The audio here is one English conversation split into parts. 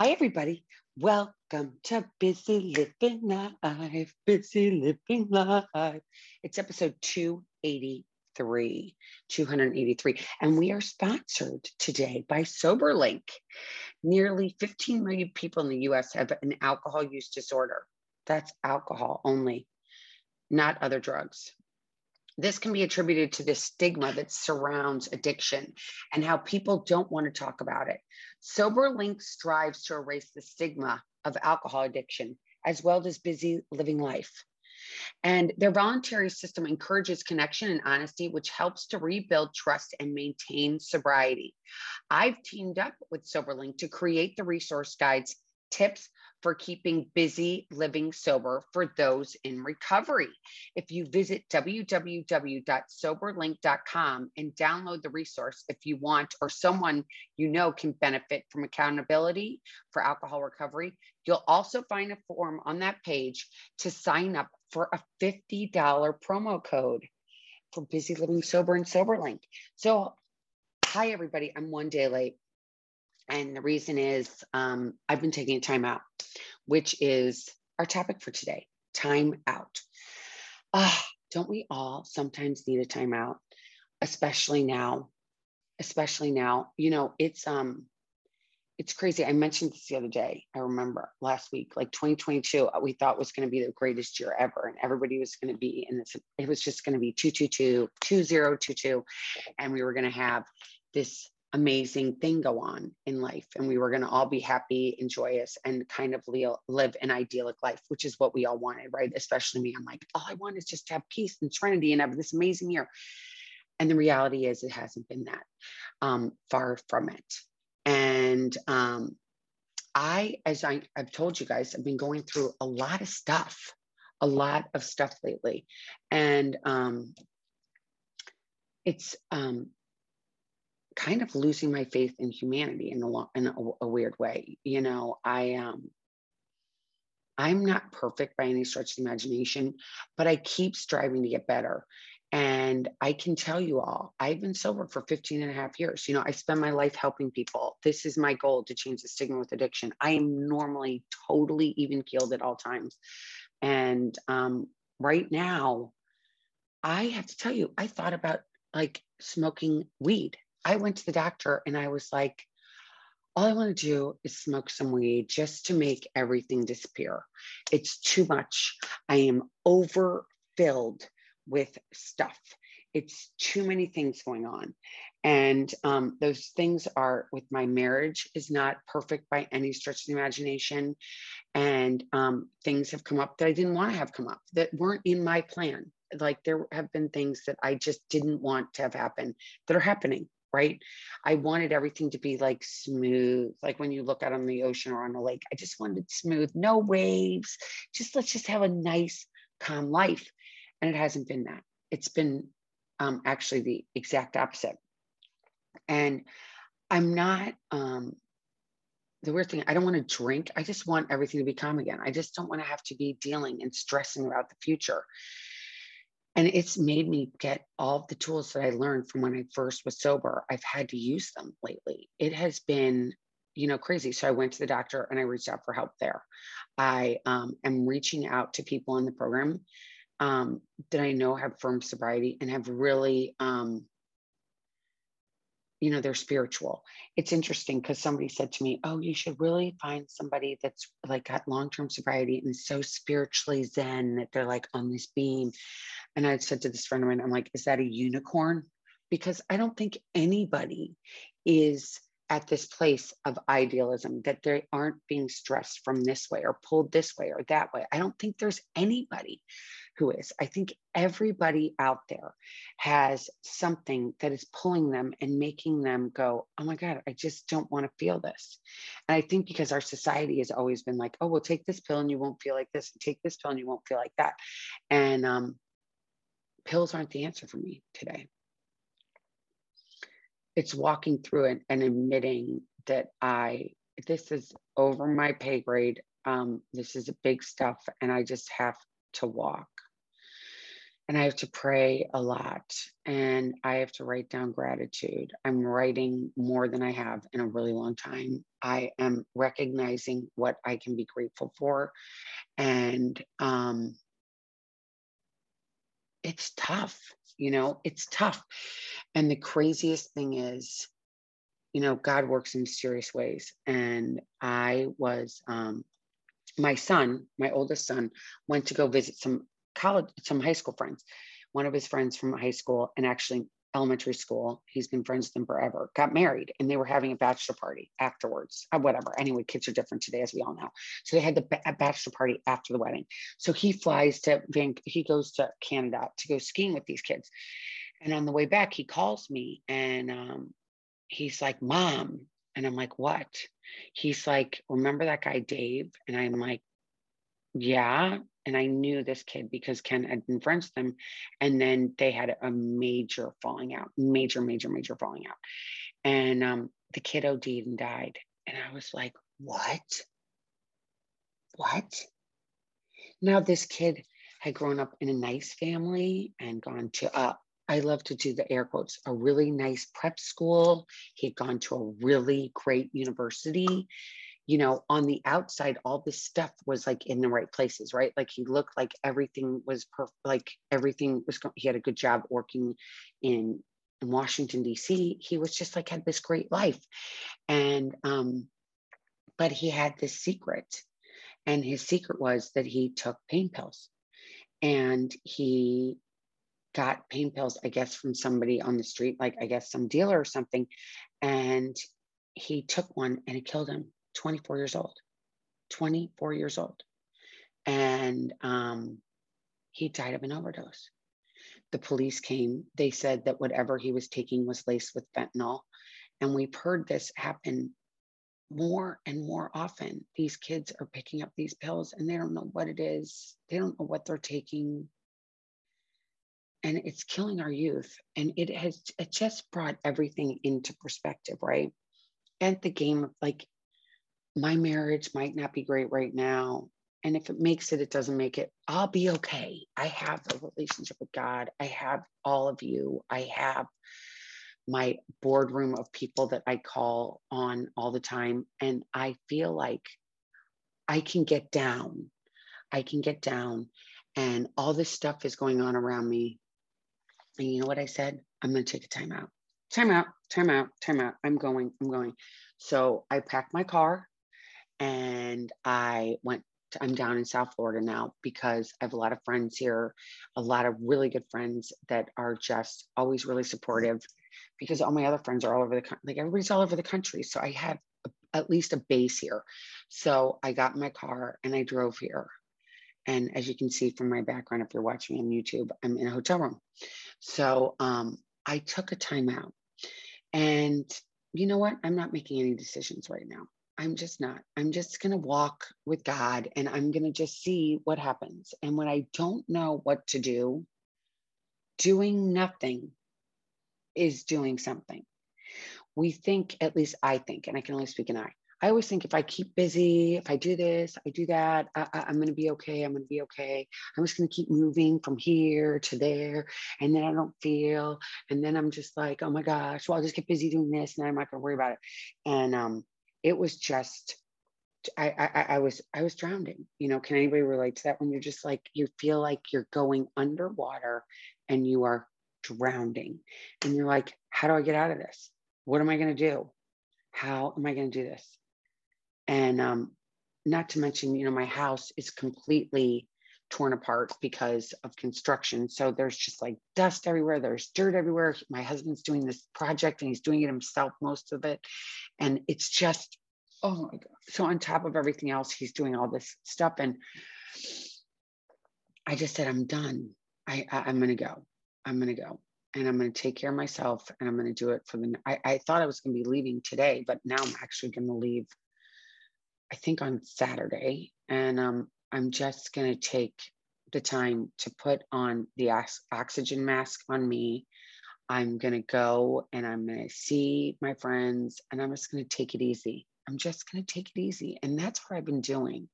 Hi, everybody. Welcome to Busy Living Life. Busy Living Life. It's episode 283. 283. And we are sponsored today by SoberLink. Nearly 15 million people in the US have an alcohol use disorder. That's alcohol only, not other drugs. This can be attributed to the stigma that surrounds addiction and how people don't want to talk about it. SoberLink strives to erase the stigma of alcohol addiction as well as busy living life. And their voluntary system encourages connection and honesty, which helps to rebuild trust and maintain sobriety. I've teamed up with SoberLink to create the resource guides, tips, for keeping busy living sober for those in recovery. If you visit www.soberlink.com and download the resource if you want or someone you know can benefit from accountability for alcohol recovery, you'll also find a form on that page to sign up for a $50 promo code for busy living sober and soberlink. So hi everybody, I'm one day late. And the reason is um, I've been taking time out, which is our topic for today time out. Ah, don't we all sometimes need a time out, especially now? Especially now, you know, it's um, it's crazy. I mentioned this the other day. I remember last week, like 2022, uh, we thought was going to be the greatest year ever, and everybody was going to be in this. It was just going to be 222, 2022, and we were going to have this amazing thing go on in life and we were going to all be happy and joyous and kind of live an idyllic life which is what we all wanted right? Especially me i'm like all i want is just to have peace and serenity and have this amazing year. And the reality is it hasn't been that um, far from it. And um, i as I, i've told you guys i've been going through a lot of stuff a lot of stuff lately. And um, it's um, kind of losing my faith in humanity in a, in a, a weird way. You know, I um, I'm not perfect by any stretch of the imagination, but I keep striving to get better. And I can tell you all, I've been sober for 15 and a half years. You know, I spend my life helping people. This is my goal to change the stigma with addiction. I am normally totally even keeled at all times. And um, right now, I have to tell you, I thought about like smoking weed I went to the doctor and I was like, all I want to do is smoke some weed just to make everything disappear. It's too much. I am overfilled with stuff. It's too many things going on. And um, those things are with my marriage is not perfect by any stretch of the imagination. And um, things have come up that I didn't want to have come up that weren't in my plan. Like there have been things that I just didn't want to have happen that are happening right? I wanted everything to be like smooth, like when you look out on the ocean or on a lake. I just wanted smooth, no waves. Just let's just have a nice, calm life. And it hasn't been that. It's been um, actually the exact opposite. And I'm not, um, the weird thing, I don't want to drink. I just want everything to be calm again. I just don't want to have to be dealing and stressing about the future and it's made me get all the tools that I learned from when I first was sober. I've had to use them lately. It has been, you know, crazy. So I went to the doctor and I reached out for help there. I um, am reaching out to people in the program um, that I know have firm sobriety and have really um, you know they're spiritual. It's interesting because somebody said to me oh you should really find somebody that's like got long-term sobriety and so spiritually zen that they're like on this beam. And i said to this friend of mine i'm like is that a unicorn? Because i don't think anybody is at this place of idealism that they aren't being stressed from this way or pulled this way or that way. I don't think there's anybody who is. I think everybody out there has something that is pulling them and making them go, oh my God, I just don't want to feel this. And I think because our society has always been like, oh, well, take this pill and you won't feel like this, and take this pill and you won't feel like that. And um, pills aren't the answer for me today it's walking through it and admitting that I this is over my pay grade. Um, this is a big stuff, and I just have to walk. And I have to pray a lot and I have to write down gratitude. I'm writing more than I have in a really long time. I am recognizing what I can be grateful for. And um, it's tough, you know, it's tough. And the craziest thing is, you know, God works in mysterious ways. And I was, um, my son, my oldest son, went to go visit some college, some high school friends. One of his friends from high school and actually elementary school, he's been friends with them forever, got married and they were having a bachelor party afterwards. Uh, whatever. Anyway, kids are different today, as we all know. So they had the ba- bachelor party after the wedding. So he flies to Van, he goes to Canada to go skiing with these kids. And on the way back, he calls me and um, he's like, Mom. And I'm like, What? He's like, Remember that guy, Dave? And I'm like, Yeah and I knew this kid because Ken had been friends with him. And then they had a major falling out, major, major, major falling out. And um, the kid OD'd and died. And I was like, what? What? Now, this kid had grown up in a nice family and gone to, uh, I love to do the air quotes, a really nice prep school. He had gone to a really great university you know, on the outside, all this stuff was like in the right places, right? Like he looked like everything was perfect, like everything was, he had a good job working in, in Washington, D.C. He was just like had this great life. And, um, but he had this secret. And his secret was that he took pain pills and he got pain pills, I guess, from somebody on the street, like I guess some dealer or something. And he took one and it killed him 24 years old, 24 years old. And um, he died of an overdose. The police came. They said that whatever he was taking was laced with fentanyl. And we've heard this happen more and more often. These kids are picking up these pills and they don't know what it is, they don't know what they're taking. And it's killing our youth. And it has it just brought everything into perspective, right? And the game of like my marriage might not be great right now. And if it makes it, it doesn't make it, I'll be okay. I have a relationship with God. I have all of you. I have my boardroom of people that I call on all the time. And I feel like I can get down. I can get down. And all this stuff is going on around me. And you know what I said? I'm going to take a time out. Time out, time out, time out. I'm going, I'm going. So I packed my car and I went to, I'm down in South Florida now because I have a lot of friends here, a lot of really good friends that are just always really supportive because all my other friends are all over the country. Like everybody's all over the country. So I have a, at least a base here. So I got in my car and I drove here. And as you can see from my background, if you're watching on YouTube, I'm in a hotel room. So um, I took a time out. And you know what? I'm not making any decisions right now. I'm just not. I'm just going to walk with God and I'm going to just see what happens. And when I don't know what to do, doing nothing is doing something. We think, at least I think, and I can only speak in I. I always think if I keep busy, if I do this, I do that, I, am going to be okay. I'm going to be okay. I'm just going to keep moving from here to there. And then I don't feel. And then I'm just like, oh my gosh, well, I'll just get busy doing this and I'm not going to worry about it. And um, it was just I, I I was I was drowning. You know, can anybody relate to that when you're just like you feel like you're going underwater and you are drowning and you're like, how do I get out of this? What am I going to do? How am I going to do this? And um, not to mention, you know, my house is completely torn apart because of construction. So there's just like dust everywhere, there's dirt everywhere. My husband's doing this project and he's doing it himself, most of it. And it's just, oh my God. So, on top of everything else, he's doing all this stuff. And I just said, I'm done. I, I am going to go. I'm going to go. And I'm going to take care of myself and I'm going to do it for the. I, I thought I was going to be leaving today, but now I'm actually going to leave, I think on Saturday. And um, I'm just going to take the time to put on the oxygen mask on me. I'm going to go and I'm going to see my friends and I'm just going to take it easy. I'm just going to take it easy. And that's what I've been doing.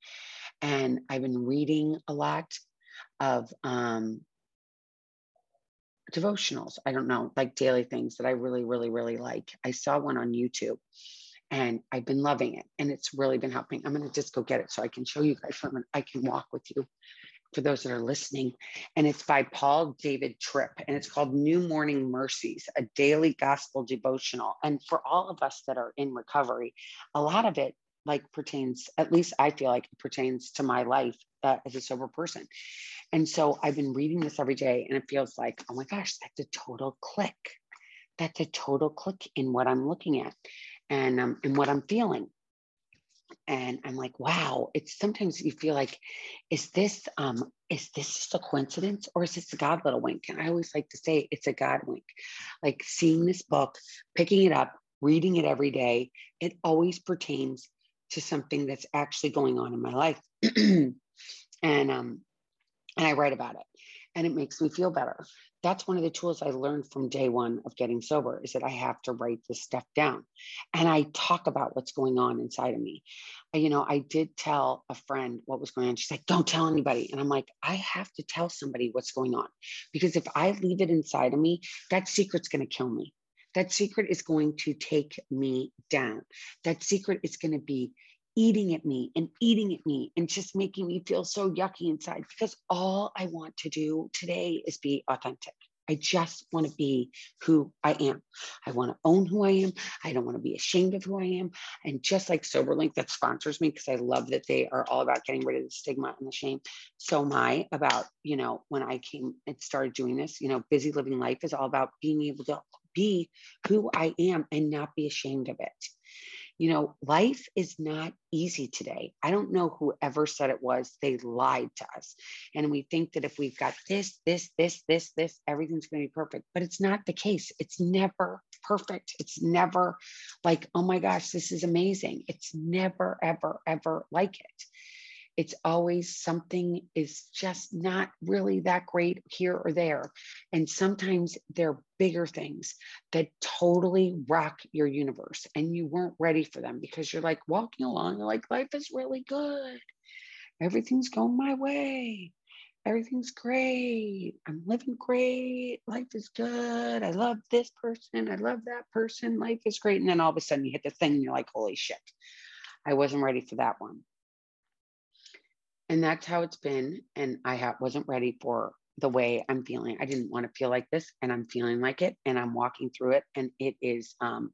And I've been reading a lot of um, devotionals. I don't know, like daily things that I really, really, really like. I saw one on YouTube and I've been loving it and it's really been helping. I'm going to just go get it so I can show you guys from I can walk with you for those that are listening. And it's by Paul David Tripp and it's called New Morning Mercies, a daily gospel devotional. And for all of us that are in recovery, a lot of it like pertains, at least I feel like it pertains to my life uh, as a sober person. And so I've been reading this every day and it feels like, oh my gosh, that's a total click. That's a total click in what I'm looking at and um, and what I'm feeling. And I'm like, wow, it's sometimes you feel like, is this um, is this just a coincidence or is this a God little wink? And I always like to say it's a God wink. Like seeing this book, picking it up, reading it every day, it always pertains to something that's actually going on in my life. and um, and I write about it and it makes me feel better. That's one of the tools I learned from day one of getting sober is that I have to write this stuff down and I talk about what's going on inside of me. You know, I did tell a friend what was going on. She's like, don't tell anybody. And I'm like, I have to tell somebody what's going on because if I leave it inside of me, that secret's going to kill me. That secret is going to take me down. That secret is going to be eating at me and eating at me and just making me feel so yucky inside because all I want to do today is be authentic. I just want to be who I am. I want to own who I am. I don't want to be ashamed of who I am. And just like SoberLink that sponsors me, because I love that they are all about getting rid of the stigma and the shame. So am I about, you know, when I came and started doing this, you know, busy living life is all about being able to be who I am and not be ashamed of it you know, life is not easy today. I don't know whoever said it was, they lied to us. And we think that if we've got this, this, this, this, this, everything's going to be perfect. But it's not the case. It's never perfect. It's never like, oh my gosh, this is amazing. It's never, ever, ever like it it's always something is just not really that great here or there. And sometimes they're bigger things that totally rock your universe and you weren't ready for them because you're like walking along, you're like, life is really good. Everything's going my way. Everything's great. I'm living great. Life is good. I love this person. I love that person. Life is great. And then all of a sudden you hit the thing and you're like, holy shit, I wasn't ready for that one and that's how it's been and i ha- wasn't ready for the way i'm feeling. I didn't want to feel like this and i'm feeling like it and i'm walking through it and it is um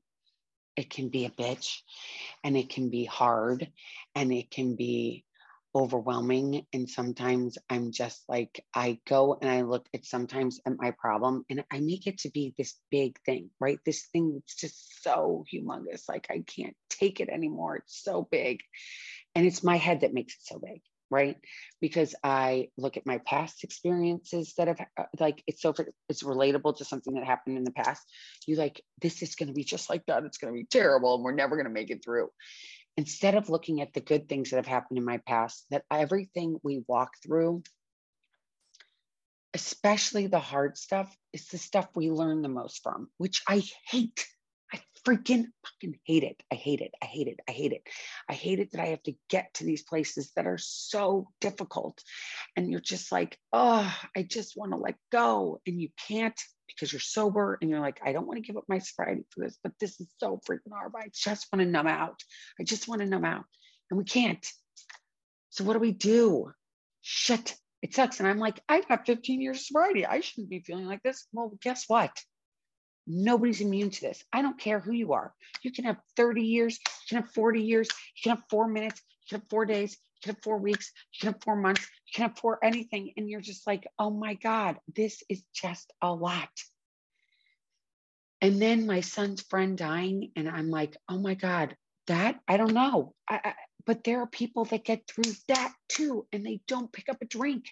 it can be a bitch and it can be hard and it can be overwhelming and sometimes i'm just like i go and i look at sometimes at my problem and i make it to be this big thing right? This thing that's just so humongous like i can't take it anymore it's so big and it's my head that makes it so big right? Because i look at my past experiences that have uh, like it's so it's relatable to something that happened in the past. You like this is going to be just like that. It's going to be terrible and we're never going to make it through. Instead of looking at the good things that have happened in my past that everything we walk through especially the hard stuff is the stuff we learn the most from which i hate freaking fucking hate it. I hate it. I hate it. I hate it. I hate it that I have to get to these places that are so difficult. And you're just like, oh, I just want to let go. And you can't because you're sober and you're like, I don't want to give up my sobriety for this, but this is so freaking hard. I just want to numb out. I just want to numb out. And we can't. So what do we do? Shit. It sucks. And I'm like, I've got 15 years of sobriety. I shouldn't be feeling like this. Well, guess what? Nobody's immune to this. I don't care who you are. You can have 30 years, you can have 40 years, you can have four minutes, you can have four days, you can have four weeks, you can have four months, you can have four anything. And you're just like, oh my God, this is just a lot. And then my son's friend dying, and I'm like, oh my God, that I don't know. I, I, but there are people that get through that too, and they don't pick up a drink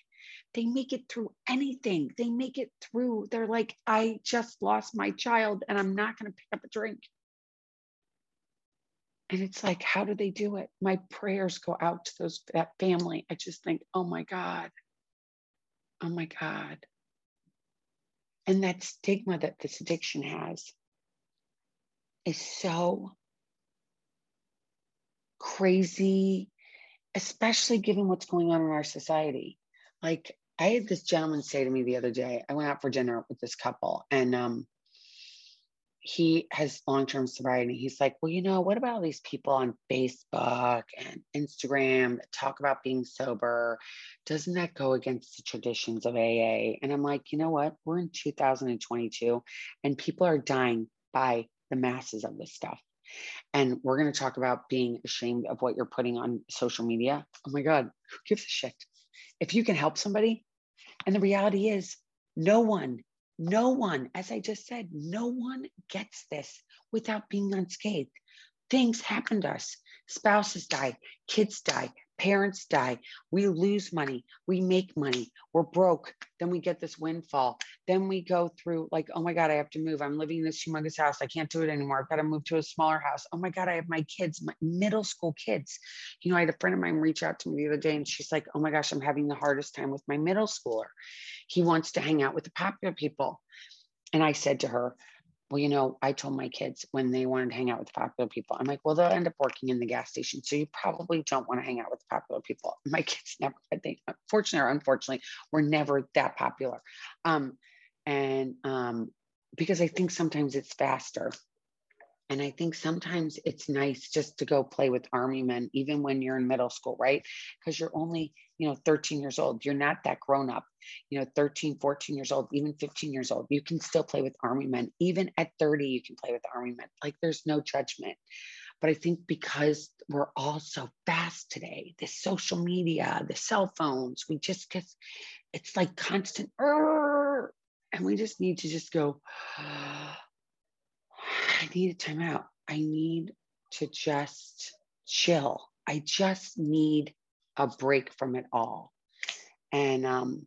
they make it through anything. They make it through. They're like, I just lost my child and I'm not going to pick up a drink. And it's like, how do they do it? My prayers go out to those that family. I just think, oh my God. Oh my God. And that stigma that this addiction has is so crazy, especially given what's going on in our society. Like I had this gentleman say to me the other day, I went out for dinner with this couple and um, he has long-term sobriety. He's like, well, you know, what about all these people on Facebook and Instagram that talk about being sober? Doesn't that go against the traditions of AA? And I'm like, you know what? We're in 2022 and people are dying by the masses of this stuff. And we're going to talk about being ashamed of what you're putting on social media. Oh my God, who gives a shit? If you can help somebody, and the reality is, no one, no one, as I just said, no one gets this without being unscathed. Things happen to us. Spouses die, kids die, parents die, we lose money, we make money, we're broke, then we get this windfall. Then we go through, like, oh my God, I have to move. I'm living in this humongous house. I can't do it anymore. I've got to move to a smaller house. Oh my God, I have my kids, my middle school kids. You know, I had a friend of mine reach out to me the other day and she's like, oh my gosh, I'm having the hardest time with my middle schooler. He wants to hang out with the popular people. And I said to her, well, you know, I told my kids when they wanted to hang out with popular people, I'm like, well, they'll end up working in the gas station. So you probably don't want to hang out with popular people. My kids never, they, fortunately or unfortunately, were never that popular. Um, and um, because I think sometimes it's faster. And I think sometimes it's nice just to go play with army men, even when you're in middle school, right? Because you're only, you know, 13 years old. You're not that grown up, you know, 13, 14 years old, even 15 years old. You can still play with army men. Even at 30, you can play with army men. Like there's no judgment. But I think because we're all so fast today, the social media, the cell phones, we just get, it's like constant, and we just need to just go, I need a timeout. I need to just chill. I just need a break from it all. And um,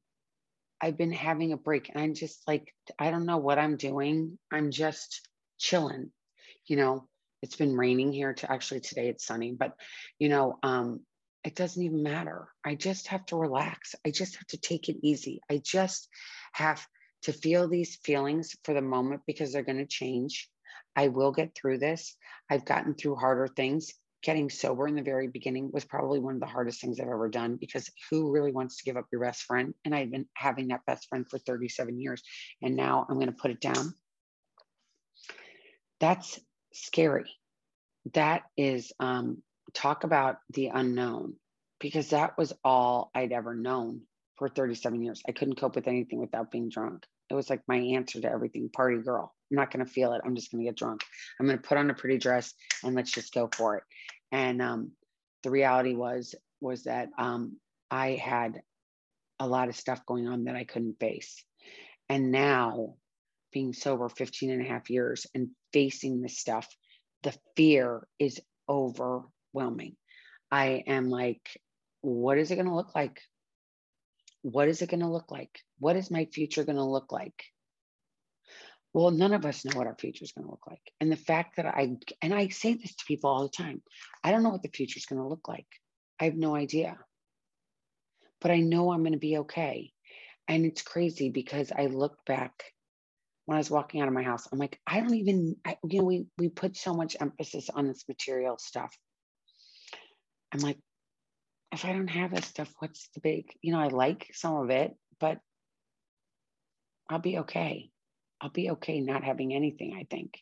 I've been having a break and I'm just like, I don't know what I'm doing. I'm just chilling. You know, it's been raining here to actually today it's sunny, but you know, um, it doesn't even matter. I just have to relax. I just have to take it easy. I just have to feel these feelings for the moment because they're going to change. I will get through this. I've gotten through harder things. Getting sober in the very beginning was probably one of the hardest things I've ever done because who really wants to give up your best friend? And I've been having that best friend for 37 years. And now I'm going to put it down. That's scary. That is, um, talk about the unknown because that was all I'd ever known for 37 years. I couldn't cope with anything without being drunk. It was like my answer to everything party girl. I'm not going to feel it. I'm just going to get drunk. I'm going to put on a pretty dress and let's just go for it. And um, the reality was, was that um, I had a lot of stuff going on that I couldn't face. And now being sober 15 and a half years and facing this stuff, the fear is overwhelming. I am like, what is it going to look like? What is it going to look like? What is my future going to look like? Well, none of us know what our future is going to look like. And the fact that I, and I say this to people all the time, I don't know what the future is going to look like. I have no idea. But I know I'm going to be okay. And it's crazy because I look back when I was walking out of my house, I'm like, I don't even, I, you know, we, we put so much emphasis on this material stuff. I'm like, if I don't have this stuff, what's the big, you know, I like some of it, but I'll be okay. I'll be okay not having anything, I think.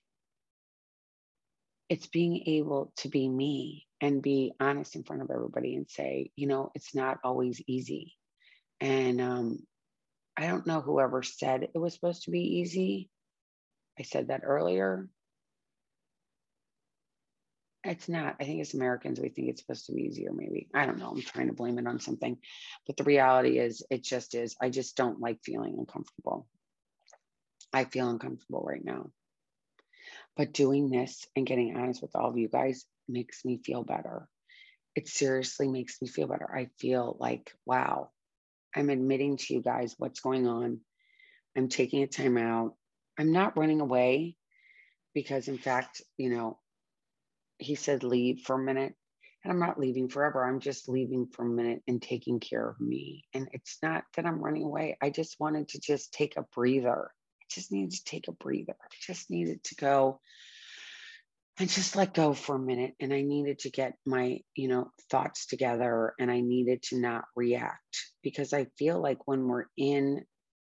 It's being able to be me and be honest in front of everybody and say, you know, it's not always easy. And um, I don't know whoever said it was supposed to be easy. I said that earlier. It's not. I think as Americans, we think it's supposed to be easier, maybe. I don't know. I'm trying to blame it on something. But the reality is, it just is. I just don't like feeling uncomfortable. I feel uncomfortable right now. But doing this and getting honest with all of you guys makes me feel better. It seriously makes me feel better. I feel like, wow, I'm admitting to you guys what's going on. I'm taking a time out. I'm not running away because, in fact, you know, he said leave for a minute. And i'm not leaving forever. I'm just leaving for a minute and taking care of me. And it's not that i'm running away. I just wanted to just take a breather. I just needed to take a breather. I just needed to go and just let go for a minute. And i needed to get my you know thoughts together and i needed to not react because i feel like when we're in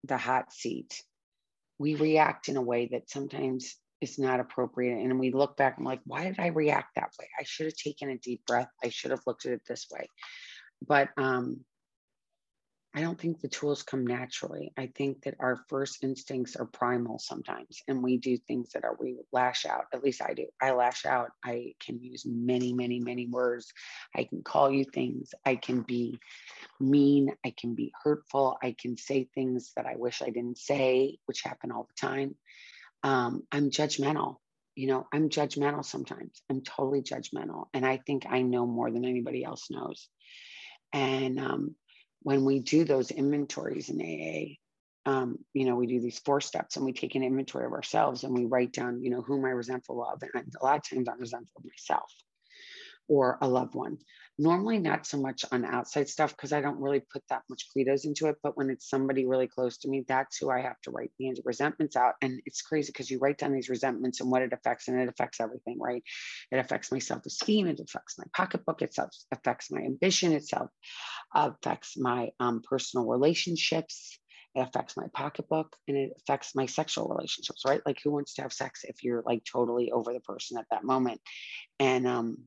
the hot seat we react in a way that sometimes is not appropriate and we look back and like why did i react that way i should have taken a deep breath i should have looked at it this way but um I don't think the tools come naturally. I think that our first instincts are primal sometimes, and we do things that are we lash out. At least I do. I lash out. I can use many, many, many words. I can call you things. I can be mean. I can be hurtful. I can say things that I wish I didn't say, which happen all the time. Um, I'm judgmental. You know, I'm judgmental sometimes. I'm totally judgmental, and I think I know more than anybody else knows. And um, when we do those inventories in AA, um, you know, we do these four steps and we take an inventory of ourselves and we write down, you know, who am I resentful of? And a lot of times I'm resentful of myself or a loved one. Normally, not so much on outside stuff because I don't really put that much credos into it. But when it's somebody really close to me, that's who I have to write the resentments out. And it's crazy because you write down these resentments and what it affects, and it affects everything, right? It affects my self esteem, it affects my pocketbook, it affects my ambition, itself affects my um, personal relationships it affects my pocketbook and it affects my sexual relationships right like who wants to have sex if you're like totally over the person at that moment and um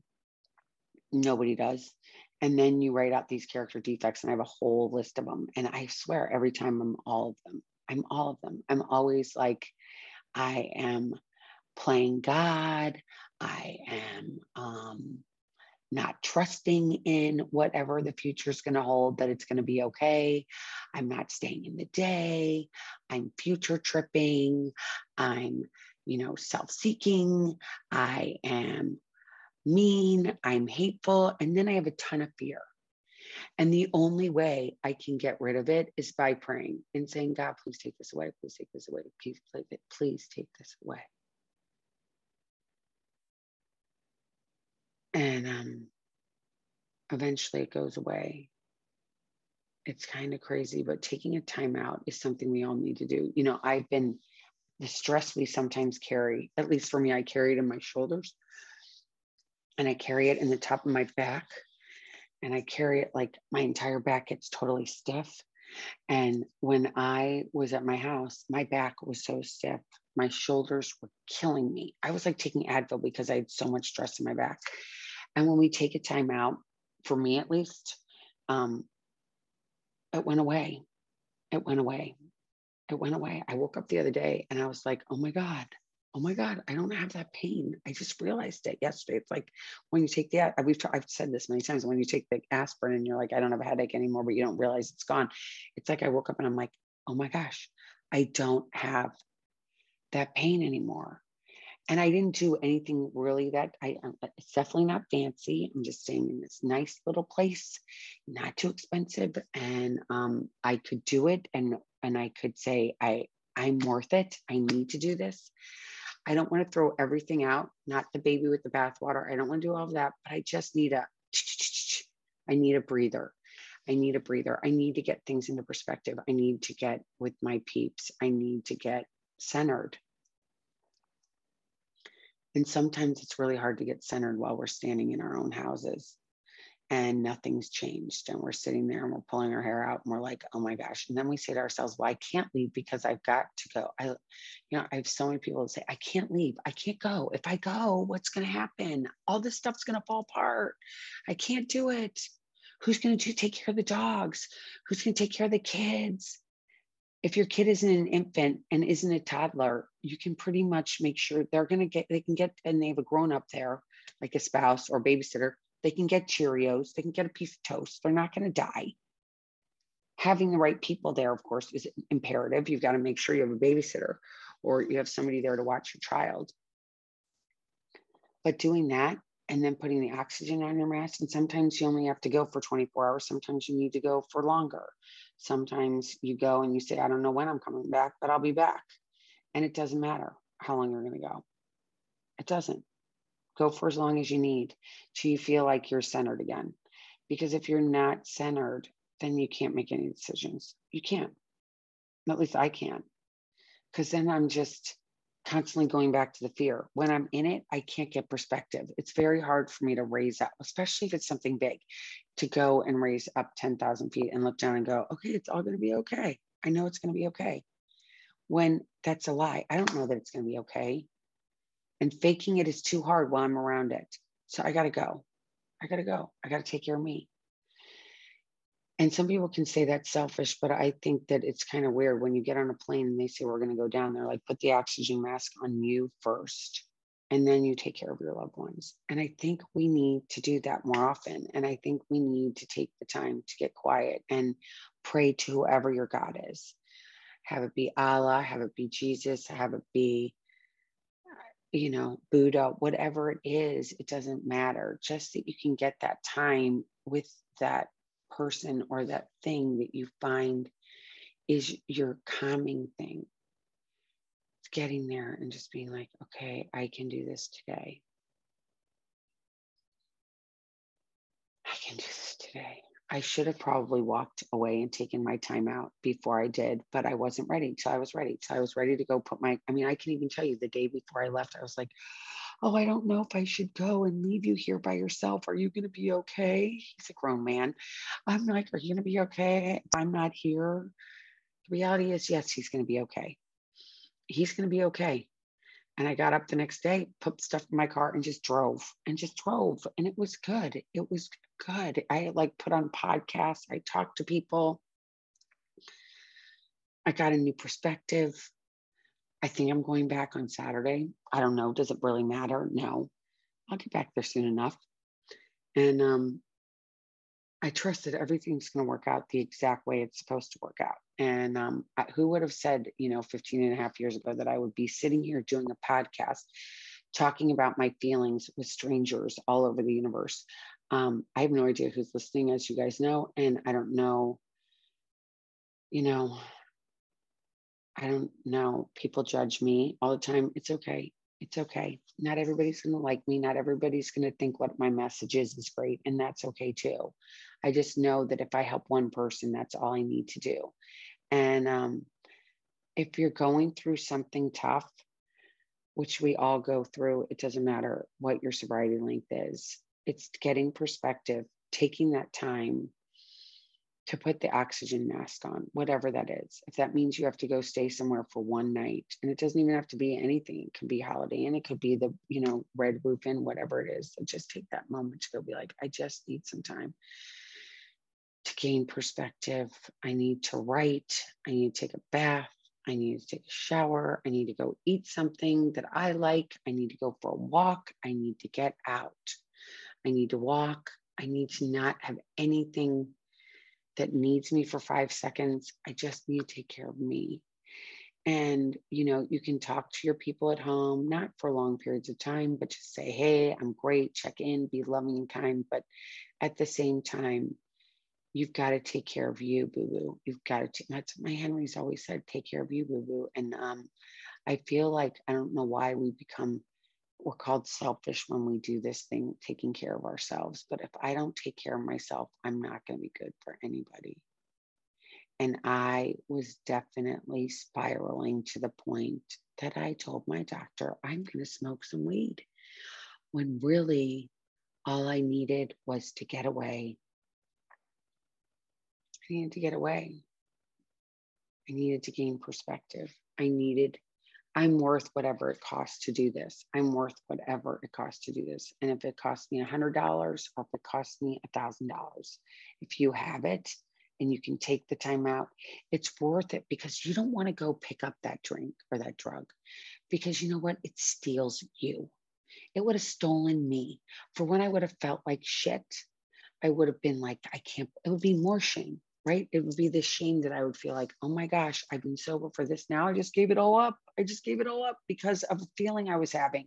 Nobody does. And then you write out these character defects, and I have a whole list of them. And I swear, every time I'm all of them. I'm all of them. I'm always like, I am playing God. I am um, not trusting in whatever the future is going to hold, that it's going to be okay. I'm not staying in the day. I'm future tripping. I'm, you know, self seeking. I am mean, I'm hateful, and then I have a ton of fear. And the only way I can get rid of it is by praying and saying, God, please take this away. Please take this away. Please, please, please take this away. And um, eventually it goes away. It's kind of crazy, but taking a time out is something we all need to do. You know, I've been the stress we sometimes carry, at least for me, I carry it in my shoulders and I carry it in the top of my back and I carry it like my entire back gets totally stiff. And when I was at my house, my back was so stiff. My shoulders were killing me. I was like taking Advil because I had so much stress in my back. And when we take a time out, for me at least, um, it went away. It went away. It went away. I woke up the other day and I was like, oh my God, oh my God, I don't have that pain. I just realized it yesterday. It's like when you take the, we've, I've said this many times, when you take the aspirin and you're like, I don't have a headache anymore, but you don't realize it's gone. It's like I woke up and I'm like, oh my gosh, I don't have that pain anymore. And I didn't do anything really that I, um, it's definitely not fancy. I'm just staying in this nice little place, not too expensive. And um, I could do it and, and I could say, I, I'm worth it. I need to do this. I don't want to throw everything out, not the baby with the bathwater. I don't want to do all of that, but I just need a, I need a breather. I need a breather. I need to get things into perspective. I need to get with my peeps. I need to get centered. And sometimes it's really hard to get centered while we're standing in our own houses and nothing's changed and we're sitting there and we're pulling our hair out and we're like oh my gosh and then we say to ourselves well i can't leave because i've got to go. I you know i have so many people that say i can't leave. I can't go. If i go what's going to happen? All this stuff's going to fall apart. I can't do it. Who's going to take care of the dogs? Who's going to take care of the kids? If your kid isn't an infant and isn't a toddler you can pretty much make sure they're going to get they can get and they have a grown up there like a spouse or babysitter they can get Cheerios, they can get a piece of toast. They're not going to die. Having the right people there, of course, is imperative. You've got to make sure you have a babysitter or you have somebody there to watch your child. But doing that and then putting the oxygen on your mask, and sometimes you only have to go for 24 hours, sometimes you need to go for longer. Sometimes you go and you say, I don't know when I'm coming back, but I'll be back. And it doesn't matter how long you're going to go. It doesn't. Go for as long as you need till you feel like you're centered again. Because if you're not centered, then you can't make any decisions. You can't. At least I can't. Because then I'm just constantly going back to the fear. When I'm in it, I can't get perspective. It's very hard for me to raise up, especially if it's something big, to go and raise up 10,000 feet and look down and go, okay, it's all going to be okay. I know it's going to be okay. When that's a lie, I don't know that it's going to be okay. And faking it is too hard while I'm around it. So I got to go. I got to go. I got to take care of me. And some people can say that's selfish, but I think that it's kind of weird when you get on a plane and they say, we're going to go down there, like put the oxygen mask on you first, and then you take care of your loved ones. And I think we need to do that more often. And I think we need to take the time to get quiet and pray to whoever your God is. Have it be Allah, have it be Jesus, have it be, you know, Buddha, whatever it is, it doesn't matter. Just that you can get that time with that person or that thing that you find is your calming thing. It's getting there and just being like, okay, I can do this today. I can do this today. I should have probably walked away and taken my time out before I did, but I wasn't ready. So I was ready. So I was ready to go put my, I mean, I can even tell you the day before I left, I was like, oh, I don't know if I should go and leave you here by yourself. Are you going to be okay? He's a grown man. I'm like, are you going to be okay if I'm not here? The reality is, yes, he's going to be okay. He's going to be okay. And I got up the next day, put stuff in my car and just drove and just drove. And it was good. It was good. I like put on podcasts. I talked to people. I got a new perspective. I think I'm going back on Saturday. I don't know. Does it really matter? No. I'll get back there soon enough. And um, I trust that everything's going to work out the exact way it's supposed to work out. And um, who would have said, you know, 15 and a half years ago that I would be sitting here doing a podcast talking about my feelings with strangers all over the universe? Um, I have no idea who's listening, as you guys know. And I don't know, you know, I don't know. People judge me all the time. It's okay. It's okay. Not everybody's going to like me. Not everybody's going to think what my message is is great. And that's okay too. I just know that if I help one person, that's all I need to do. And um, if you're going through something tough, which we all go through, it doesn't matter what your sobriety length is, it's getting perspective, taking that time to put the oxygen mask on, whatever that is. If that means you have to go stay somewhere for one night, and it doesn't even have to be anything, it could be Holiday Inn, it could be the, you know, Red Roof Inn, whatever it is. So just take that moment to go be like, I just need some time gain perspective. I need to write. I need to take a bath. I need to take a shower. I need to go eat something that I like. I need to go for a walk. I need to get out. I need to walk. I need to not have anything that needs me for five seconds. I just need to take care of me. And, you know, you can talk to your people at home, not for long periods of time, but just say, hey, I'm great, check in, be loving and kind. But at the same time, you've got to take care of you, boo boo. You've got to, take, that's my Henry's always said, take care of you, boo boo. And um, I feel like, I don't know why we become we're called selfish when we do this thing, taking care of ourselves. But if I don't take care of myself, I'm not going to be good for anybody. And I was definitely spiraling to the point that I told my doctor, I'm going to smoke some weed. When really all I needed was to get away. I needed to get away. I needed to gain perspective. I needed I'm worth whatever it costs to do this. I'm worth whatever it costs to do this. And if it costs me a $100 or if it costs me a $1,000, if you have it and you can take the time out, it's worth it because you don't want to go pick up that drink or that drug because you know what? It steals you. It would have stolen me for when I would have felt like shit. I would have been like, I can't, it would be more shame right? It would be the shame that I would feel like, oh my gosh, I've been sober for this now. I just gave it all up. I just gave it all up because of a feeling I was having.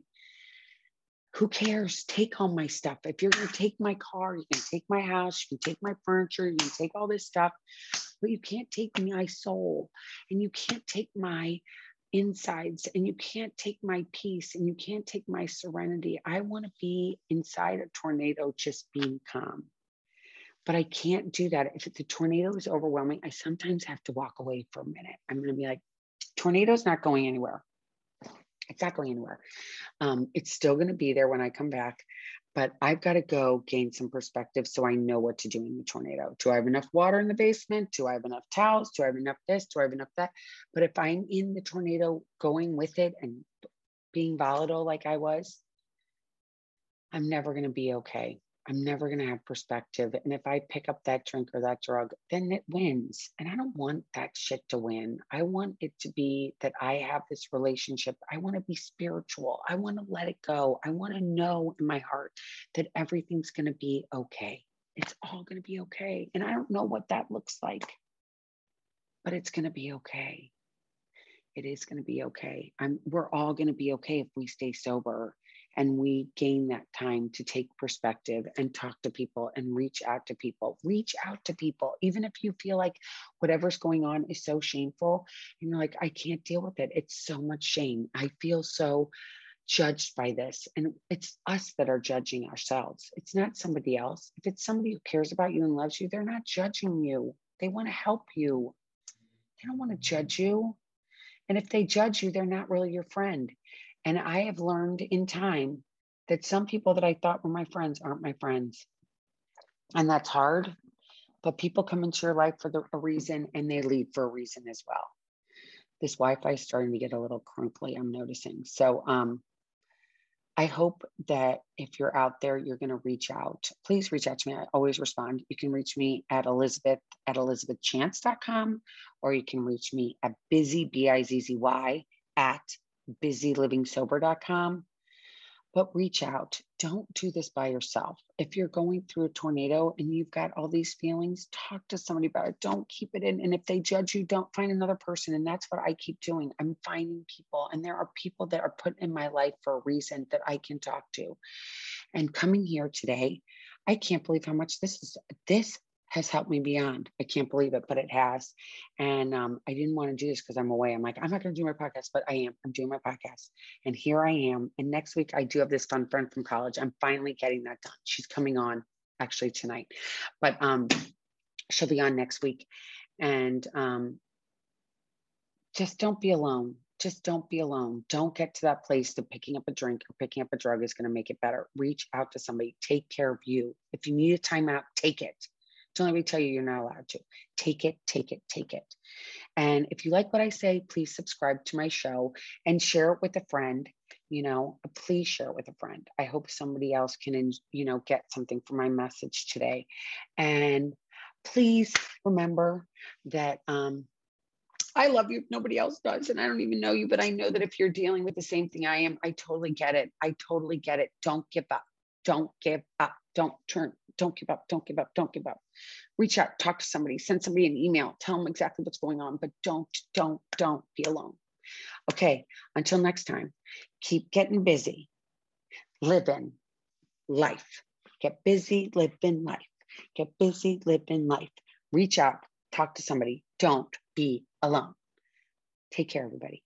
Who cares? Take all my stuff. If you're going to take my car, you can take my house, you can take my furniture, you can take all this stuff, but you can't take my soul and you can't take my insides and you can't take my peace and you can't take my serenity. I want to be inside a tornado just being calm but I can't do that. If the tornado is overwhelming, I sometimes have to walk away for a minute. I'm going to be like, tornado's not going anywhere. It's not going anywhere. Um, it's still going to be there when I come back, but I've got to go gain some perspective so I know what to do in the tornado. Do I have enough water in the basement? Do I have enough towels? Do I have enough this? Do I have enough that? But if I'm in the tornado going with it and being volatile like I was, I'm never going to be okay. I'm never going to have perspective. And if I pick up that drink or that drug, then it wins. And I don't want that shit to win. I want it to be that I have this relationship. I want to be spiritual. I want to let it go. I want to know in my heart that everything's going to be okay. It's all going to be okay. And I don't know what that looks like, but it's going to be okay. It is going to be okay. I'm, we're all going to be okay if we stay sober and we gain that time to take perspective and talk to people and reach out to people reach out to people even if you feel like whatever's going on is so shameful and you're like i can't deal with it. It's so much shame. I feel so judged by this. And it's us that are judging ourselves. It's not somebody else. If it's somebody who cares about you and loves you they're not judging you. They want to help you. They don't want to judge you. And if they judge you they're not really your friend and I have learned in time that some people that I thought were my friends aren't my friends. And that's hard, but people come into your life for the, a reason and they leave for a reason as well. This Wi Fi is starting to get a little crinkly, I'm noticing. So, um, I hope that if you're out there, you're going to reach out. Please reach out to me. I always respond. You can reach me at Elizabeth at elizabethchance.com or you can reach me at Bizzy, B I Z Z Y, at bizzylivingsober.com. But reach out. Don't do this by yourself. If you're going through a tornado and you've got all these feelings, talk to somebody about it. Don't keep it in. And if they judge you, don't find another person. And that's what I keep doing. I'm finding people, and there are people that are put in my life for a reason that I can talk to. And coming here today, I can't believe how much this is. This has helped me beyond. I can't believe it, but it has. And um, I didn't want to do this because I'm away. I'm like, I'm not going to do my podcast, but I am. I'm doing my podcast. And here I am. And next week, I do have this fun friend from college. I'm finally getting that done. She's coming on actually tonight, but um, she'll be on next week. And um, just don't be alone. Just don't be alone. Don't get to that place that picking up a drink or picking up a drug is going to make it better. Reach out to somebody. Take care of you. If you need a timeout, take it don't let me tell you you're not allowed to. Take it, take it, take it. And if you like what I say, please subscribe to my show and share it with a friend. You know, please share it with a friend. I hope somebody else can, you know, get something from my message today. And please remember that um, I love you nobody else does. And I don't even know you, but I know that if you're dealing with the same thing I am, I totally get it. I totally get it. Don't give up. Don't give up. Don't turn, don't give up, don't give up, don't give up. Reach out, talk to somebody, send somebody an email, tell them exactly what's going on, but don't, don't, don't be alone. Okay, until next time, keep getting busy, living life. Get busy, live in life. Get busy, live in life. Reach out, talk to somebody. Don't be alone. Take care, everybody.